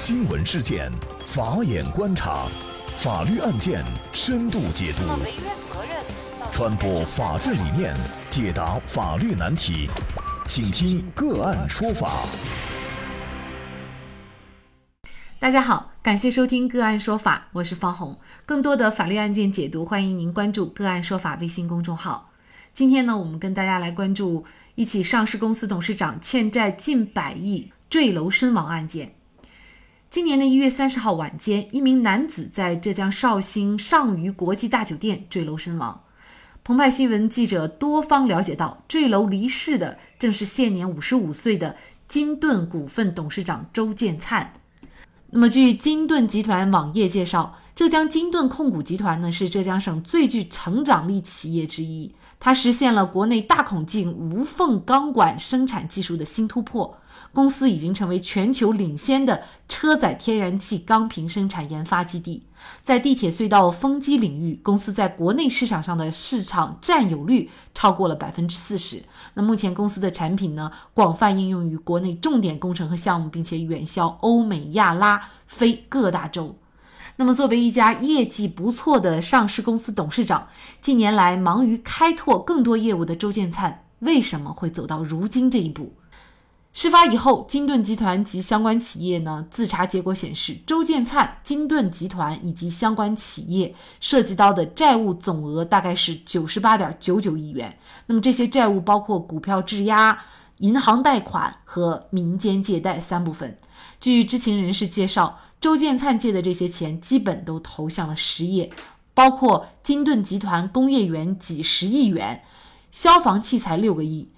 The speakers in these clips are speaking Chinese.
新闻事件，法眼观察，法律案件深度解读，传播法治理念，解答法律难题，请听个案说法。大家好，感谢收听个案说法，我是方红。更多的法律案件解读，欢迎您关注个案说法微信公众号。今天呢，我们跟大家来关注一起上市公司董事长欠债近百亿坠楼身亡案件。今年的一月三十号晚间，一名男子在浙江绍兴上虞国际大酒店坠楼身亡。澎湃新闻记者多方了解到，坠楼离世的正是现年五十五岁的金盾股份董事长周建灿。那么，据金盾集团网页介绍，浙江金盾控股集团呢是浙江省最具成长力企业之一，它实现了国内大孔径无缝钢管生产技术的新突破。公司已经成为全球领先的车载天然气钢瓶生产研发基地，在地铁隧道风机领域，公司在国内市场上的市场占有率超过了百分之四十。那目前公司的产品呢，广泛应用于国内重点工程和项目，并且远销欧美亚拉非各大洲。那么，作为一家业绩不错的上市公司董事长，近年来忙于开拓更多业务的周建灿，为什么会走到如今这一步？事发以后，金盾集团及相关企业呢自查结果显示，周建灿、金盾集团以及相关企业涉及到的债务总额大概是九十八点九九亿元。那么这些债务包括股票质押、银行贷款和民间借贷三部分。据知情人士介绍，周建灿借的这些钱基本都投向了实业，包括金盾集团工业园几十亿元，消防器材六个亿。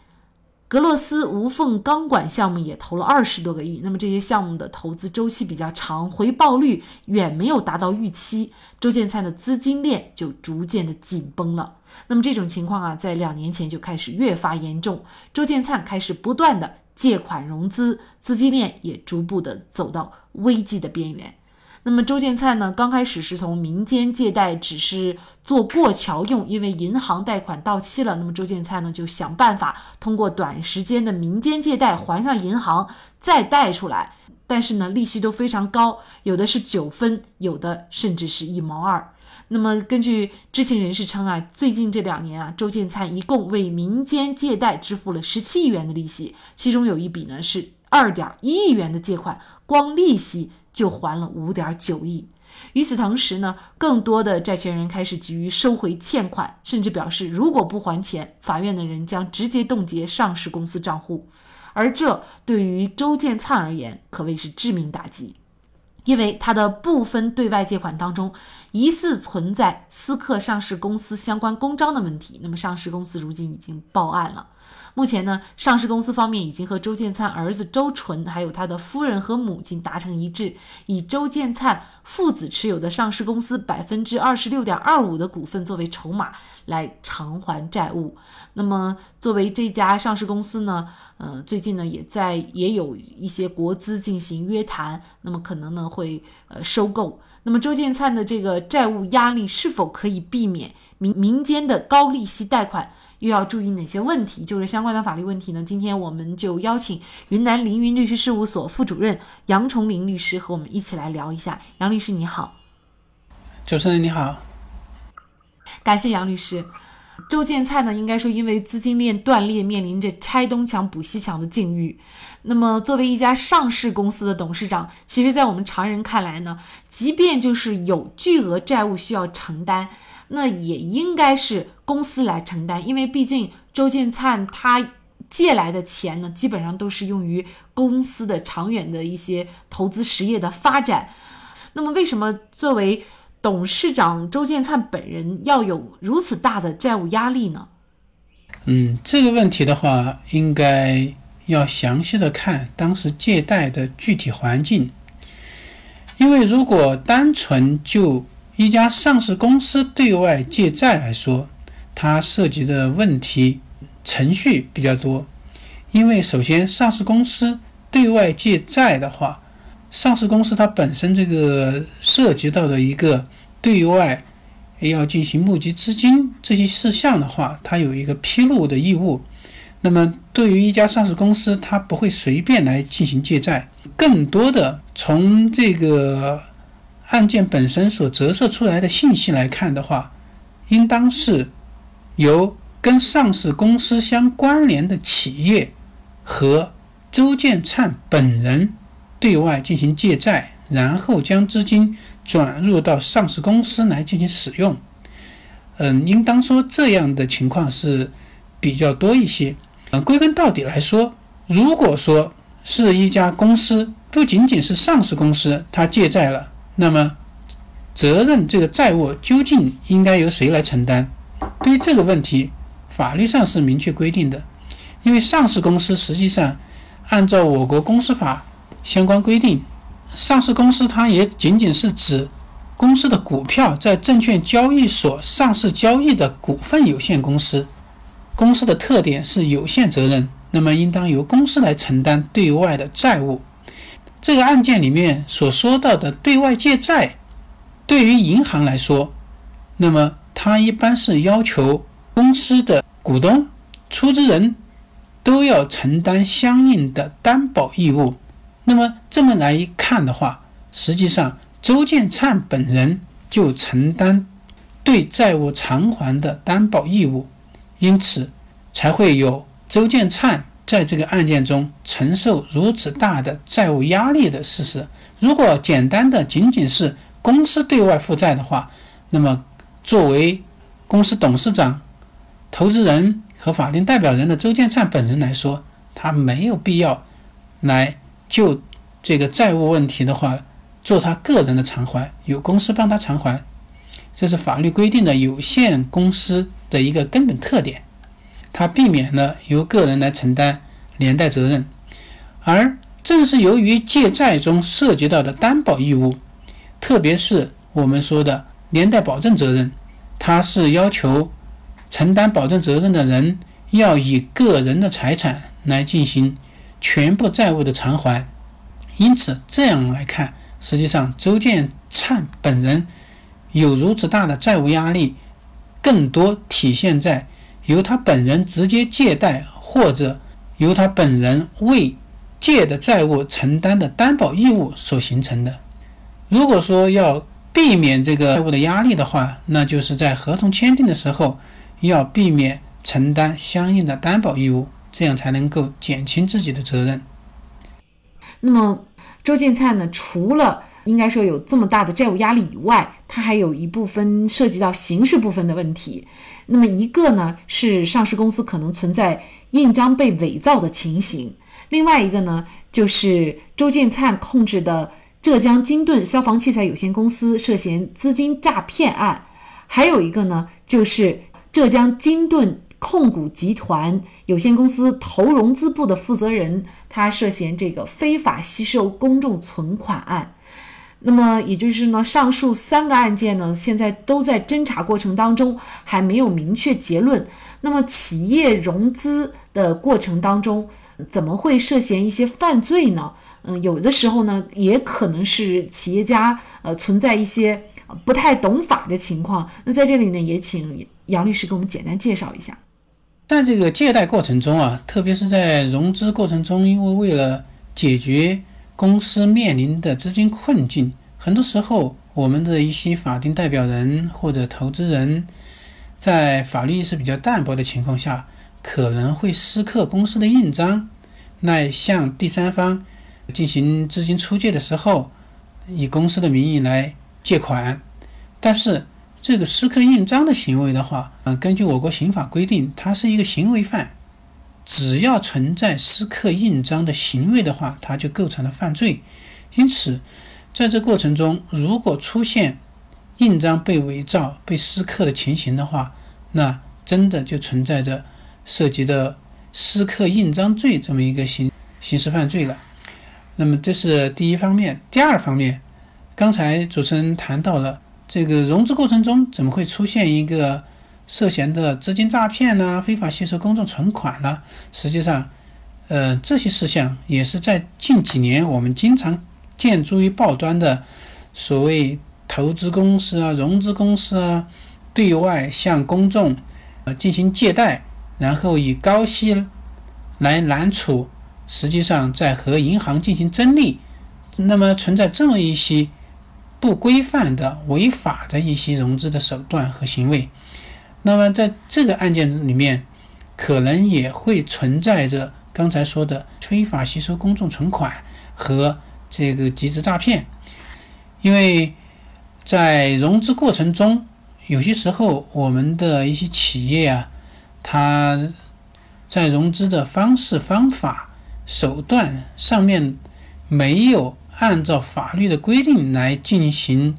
格洛斯无缝钢管项目也投了二十多个亿，那么这些项目的投资周期比较长，回报率远没有达到预期，周建灿的资金链就逐渐的紧绷了。那么这种情况啊，在两年前就开始越发严重，周建灿开始不断的借款融资，资金链也逐步的走到危机的边缘。那么周建灿呢？刚开始是从民间借贷，只是做过桥用，因为银行贷款到期了。那么周建灿呢，就想办法通过短时间的民间借贷还上银行，再贷出来。但是呢，利息都非常高，有的是九分，有的甚至是一毛二。那么根据知情人士称啊，最近这两年啊，周建灿一共为民间借贷支付了十七亿元的利息，其中有一笔呢是二点一亿元的借款，光利息。就还了五点九亿。与此同时呢，更多的债权人开始急于收回欠款，甚至表示如果不还钱，法院的人将直接冻结上市公司账户。而这对于周建灿而言可谓是致命打击，因为他的部分对外借款当中疑似存在私刻上市公司相关公章的问题。那么上市公司如今已经报案了。目前呢，上市公司方面已经和周建灿儿子周纯，还有他的夫人和母亲达成一致，以周建灿父子持有的上市公司百分之二十六点二五的股份作为筹码来偿还债务。那么，作为这家上市公司呢，呃，最近呢也在也有一些国资进行约谈，那么可能呢会呃收购。那么周建灿的这个债务压力是否可以避免民民间的高利息贷款？又要注意哪些问题？就是相关的法律问题呢？今天我们就邀请云南凌云律师事务所副主任杨崇林律师和我们一起来聊一下。杨律师你好，主持人你好，感谢杨律师。周建灿呢，应该说因为资金链断裂，面临着拆东墙补西墙的境遇。那么作为一家上市公司的董事长，其实，在我们常人看来呢，即便就是有巨额债务需要承担。那也应该是公司来承担，因为毕竟周建灿他借来的钱呢，基本上都是用于公司的长远的一些投资实业的发展。那么，为什么作为董事长周建灿本人要有如此大的债务压力呢？嗯，这个问题的话，应该要详细的看当时借贷的具体环境，因为如果单纯就一家上市公司对外借债来说，它涉及的问题程序比较多。因为首先，上市公司对外借债的话，上市公司它本身这个涉及到的一个对外要进行募集资金这些事项的话，它有一个披露的义务。那么对于一家上市公司，它不会随便来进行借债，更多的从这个案件本身所折射出来的信息来看的话，应当是由跟上市公司相关联的企业和周建灿本人对外进行借债，然后将资金转入到上市公司来进行使用。嗯，应当说这样的情况是比较多一些。嗯，归根到底来说，如果说是一家公司，不仅仅是上市公司，它借债了，那么责任这个债务究竟应该由谁来承担？对于这个问题，法律上是明确规定的。因为上市公司实际上按照我国公司法相关规定，上市公司它也仅仅是指。公司的股票在证券交易所上市交易的股份有限公司，公司的特点是有限责任，那么应当由公司来承担对外的债务。这个案件里面所说到的对外借债，对于银行来说，那么它一般是要求公司的股东、出资人都要承担相应的担保义务。那么这么来一看的话，实际上。周建灿本人就承担对债务偿还的担保义务，因此才会有周建灿在这个案件中承受如此大的债务压力的事实。如果简单的仅仅是公司对外负债的话，那么作为公司董事长、投资人和法定代表人的周建灿本人来说，他没有必要来就这个债务问题的话。做他个人的偿还，由公司帮他偿还，这是法律规定的有限公司的一个根本特点，它避免了由个人来承担连带责任。而正是由于借债中涉及到的担保义务，特别是我们说的连带保证责任，它是要求承担保证责任的人要以个人的财产来进行全部债务的偿还。因此，这样来看。实际上，周建灿本人有如此大的债务压力，更多体现在由他本人直接借贷，或者由他本人为借的债务承担的担保义务所形成的。如果说要避免这个债务的压力的话，那就是在合同签订的时候要避免承担相应的担保义务，这样才能够减轻自己的责任。那么。周建灿呢，除了应该说有这么大的债务压力以外，他还有一部分涉及到刑事部分的问题。那么一个呢是上市公司可能存在印章被伪造的情形，另外一个呢就是周建灿控制的浙江金盾消防器材有限公司涉嫌资金诈骗案，还有一个呢就是浙江金盾。控股集团有限公司投融资部的负责人，他涉嫌这个非法吸收公众存款案。那么也就是呢，上述三个案件呢，现在都在侦查过程当中，还没有明确结论。那么企业融资的过程当中，怎么会涉嫌一些犯罪呢？嗯，有的时候呢，也可能是企业家呃存在一些不太懂法的情况。那在这里呢，也请杨律师给我们简单介绍一下。在这个借贷过程中啊，特别是在融资过程中，因为为了解决公司面临的资金困境，很多时候我们的一些法定代表人或者投资人，在法律意识比较淡薄的情况下，可能会私刻公司的印章，来向第三方进行资金出借的时候，以公司的名义来借款，但是。这个私刻印章的行为的话，呃，根据我国刑法规定，它是一个行为犯，只要存在私刻印章的行为的话，它就构成了犯罪。因此，在这过程中，如果出现印章被伪造、被私刻的情形的话，那真的就存在着涉及的私刻印章罪这么一个刑刑事犯罪了。那么，这是第一方面。第二方面，刚才主持人谈到了。这个融资过程中怎么会出现一个涉嫌的资金诈骗呢？非法吸收公众存款呢？实际上，呃，这些事项也是在近几年我们经常见诸于报端的所谓投资公司啊、融资公司啊，对外向公众呃进行借贷，然后以高息来揽储，实际上在和银行进行争利，那么存在这么一些不规范的、违法的一些融资的手段和行为。那么在这个案件里面，可能也会存在着刚才说的非法吸收公众存款和这个集资诈骗，因为在融资过程中，有些时候我们的一些企业啊，它在融资的方式、方法、手段上面没有按照法律的规定来进行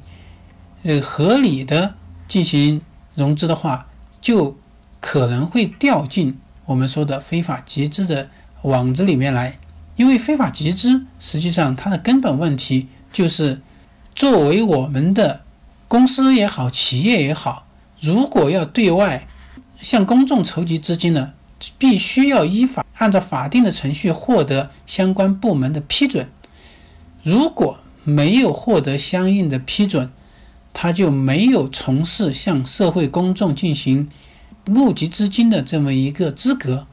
呃合理的进行融资的话。就可能会掉进我们说的非法集资的网子里面来，因为非法集资实际上它的根本问题就是，作为我们的公司也好，企业也好，如果要对外向公众筹集资金呢，必须要依法按照法定的程序获得相关部门的批准，如果没有获得相应的批准。他就没有从事向社会公众进行募集资金的这么一个资格，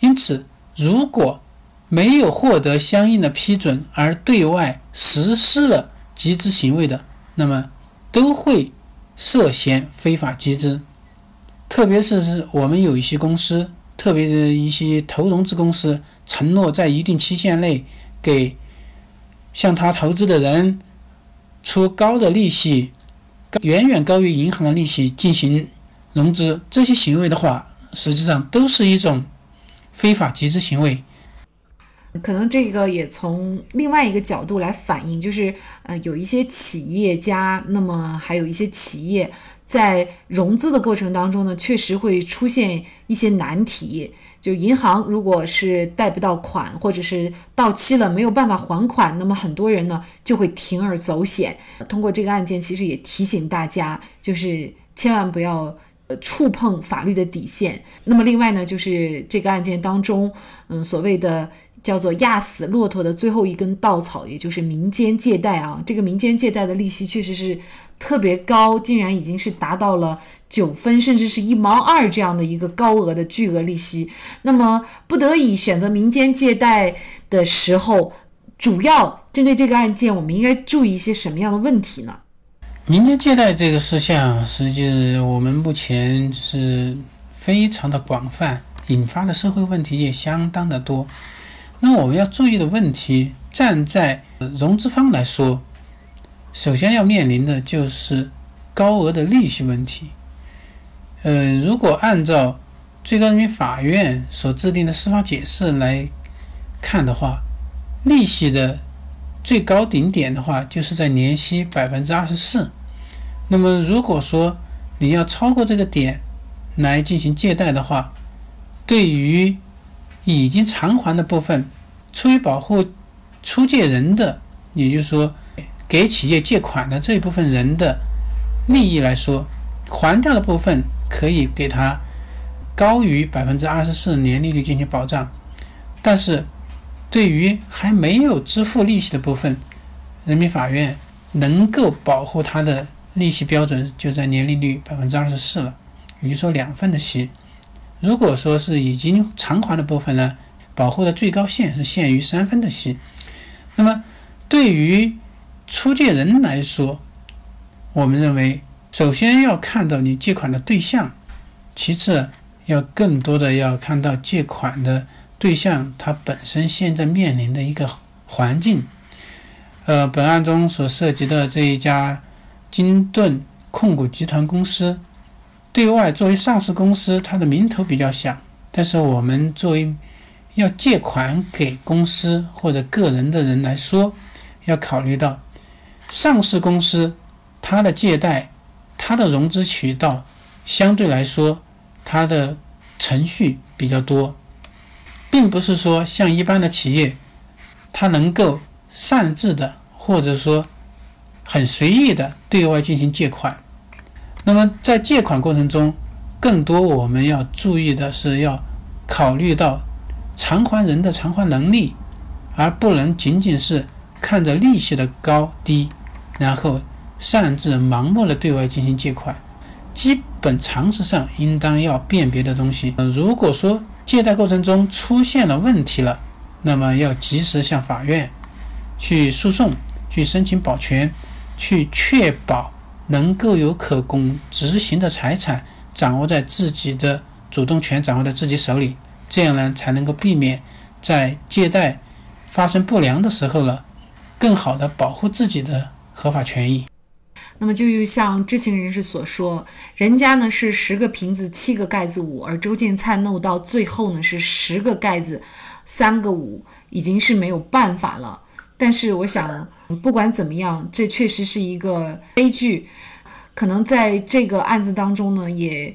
因此，如果没有获得相应的批准而对外实施了集资行为的，那么都会涉嫌非法集资。特别是是我们有一些公司，特别是一些投融资公司，承诺在一定期限内给向他投资的人。出高的利息，远远高于银行的利息进行融资，这些行为的话，实际上都是一种非法集资行为。可能这个也从另外一个角度来反映，就是呃，有一些企业家，那么还有一些企业在融资的过程当中呢，确实会出现一些难题。就银行如果是贷不到款，或者是到期了没有办法还款，那么很多人呢就会铤而走险。通过这个案件，其实也提醒大家，就是千万不要呃触碰法律的底线。那么另外呢，就是这个案件当中，嗯，所谓的。叫做压死骆驼的最后一根稻草，也就是民间借贷啊。这个民间借贷的利息确实是特别高，竟然已经是达到了九分，甚至是一毛二这样的一个高额的巨额利息。那么不得已选择民间借贷的时候，主要针对这个案件，我们应该注意一些什么样的问题呢？民间借贷这个事项，实际我们目前是非常的广泛，引发的社会问题也相当的多。那我们要注意的问题，站在融资方来说，首先要面临的就是高额的利息问题。呃，如果按照最高人民法院所制定的司法解释来看的话，利息的最高顶点的话，就是在年息百分之二十四。那么，如果说你要超过这个点来进行借贷的话，对于已经偿还的部分，出于保护出借人的，也就是说给企业借款的这一部分人的利益来说，还掉的部分可以给他高于百分之二十四年利率进行保障。但是，对于还没有支付利息的部分，人民法院能够保护他的利息标准就在年利率百分之二十四了，也就是说两份的息。如果说是已经偿还的部分呢，保护的最高限是限于三分的息。那么，对于出借人来说，我们认为，首先要看到你借款的对象，其次要更多的要看到借款的对象他本身现在面临的一个环境。呃，本案中所涉及的这一家金盾控股集团公司。对外作为上市公司，它的名头比较响，但是我们作为要借款给公司或者个人的人来说，要考虑到上市公司它的借贷、它的融资渠道相对来说它的程序比较多，并不是说像一般的企业，它能够擅自的或者说很随意的对外进行借款。那么在借款过程中，更多我们要注意的是要考虑到偿还人的偿还能力，而不能仅仅是看着利息的高低，然后擅自盲目的对外进行借款。基本常识上应当要辨别的东西，如果说借贷过程中出现了问题了，那么要及时向法院去诉讼，去申请保全，去确保能够有可供执行的财产掌握在自己的主动权掌握在自己手里，这样呢才能够避免在借贷发生不良的时候呢，更好的保护自己的合法权益。那么，就又像知情人士所说，人家呢是十个瓶子七个盖子五，而周建灿弄到最后呢是十个盖子三个五，已经是没有办法了。但是，我想不管怎么样，这确实是一个悲剧。可能在这个案子当中呢，也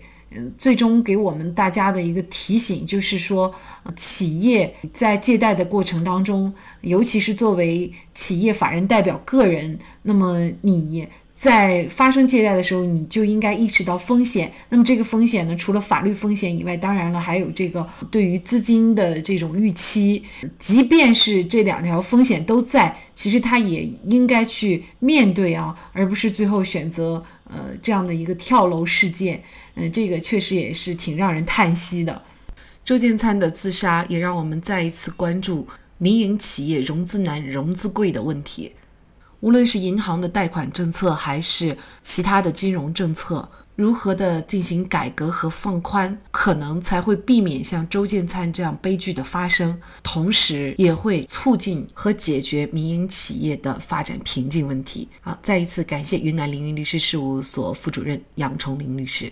最终给我们大家的一个提醒，就是说，企业在借贷的过程当中，尤其是作为企业法人代表个人，那么你。在发生借贷的时候，你就应该意识到风险。那么这个风险呢，除了法律风险以外，当然了，还有这个对于资金的这种预期。即便是这两条风险都在，其实他也应该去面对啊，而不是最后选择呃这样的一个跳楼事件。嗯，这个确实也是挺让人叹息的。周建灿的自杀也让我们再一次关注民营企业融资难、融资贵的问题。无论是银行的贷款政策，还是其他的金融政策，如何的进行改革和放宽，可能才会避免像周建灿这样悲剧的发生，同时也会促进和解决民营企业的发展瓶颈问题。好，再一次感谢云南凌云律师事务所副主任杨崇林律师。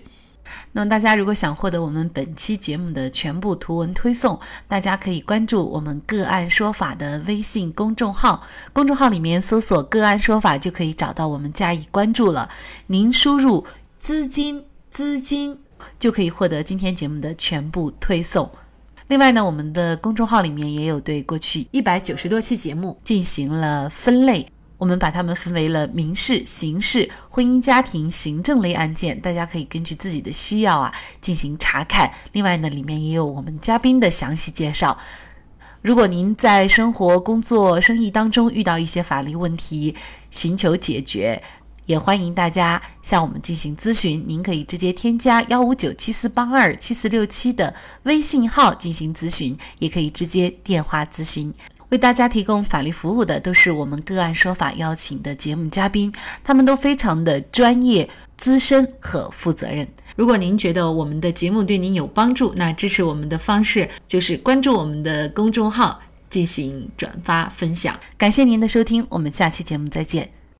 那么大家如果想获得我们本期节目的全部图文推送，大家可以关注我们“个案说法”的微信公众号，公众号里面搜索“个案说法”就可以找到我们加以关注了。您输入“资金资金”就可以获得今天节目的全部推送。另外呢，我们的公众号里面也有对过去一百九十多期节目进行了分类。我们把它们分为了民事、刑事、婚姻家庭、行政类案件，大家可以根据自己的需要啊进行查看。另外呢，里面也有我们嘉宾的详细介绍。如果您在生活、工作、生意当中遇到一些法律问题，寻求解决，也欢迎大家向我们进行咨询。您可以直接添加幺五九七四八二七四六七的微信号进行咨询，也可以直接电话咨询。为大家提供法律服务的都是我们个案说法邀请的节目嘉宾，他们都非常的专业、资深和负责任。如果您觉得我们的节目对您有帮助，那支持我们的方式就是关注我们的公众号，进行转发分享。感谢您的收听，我们下期节目再见。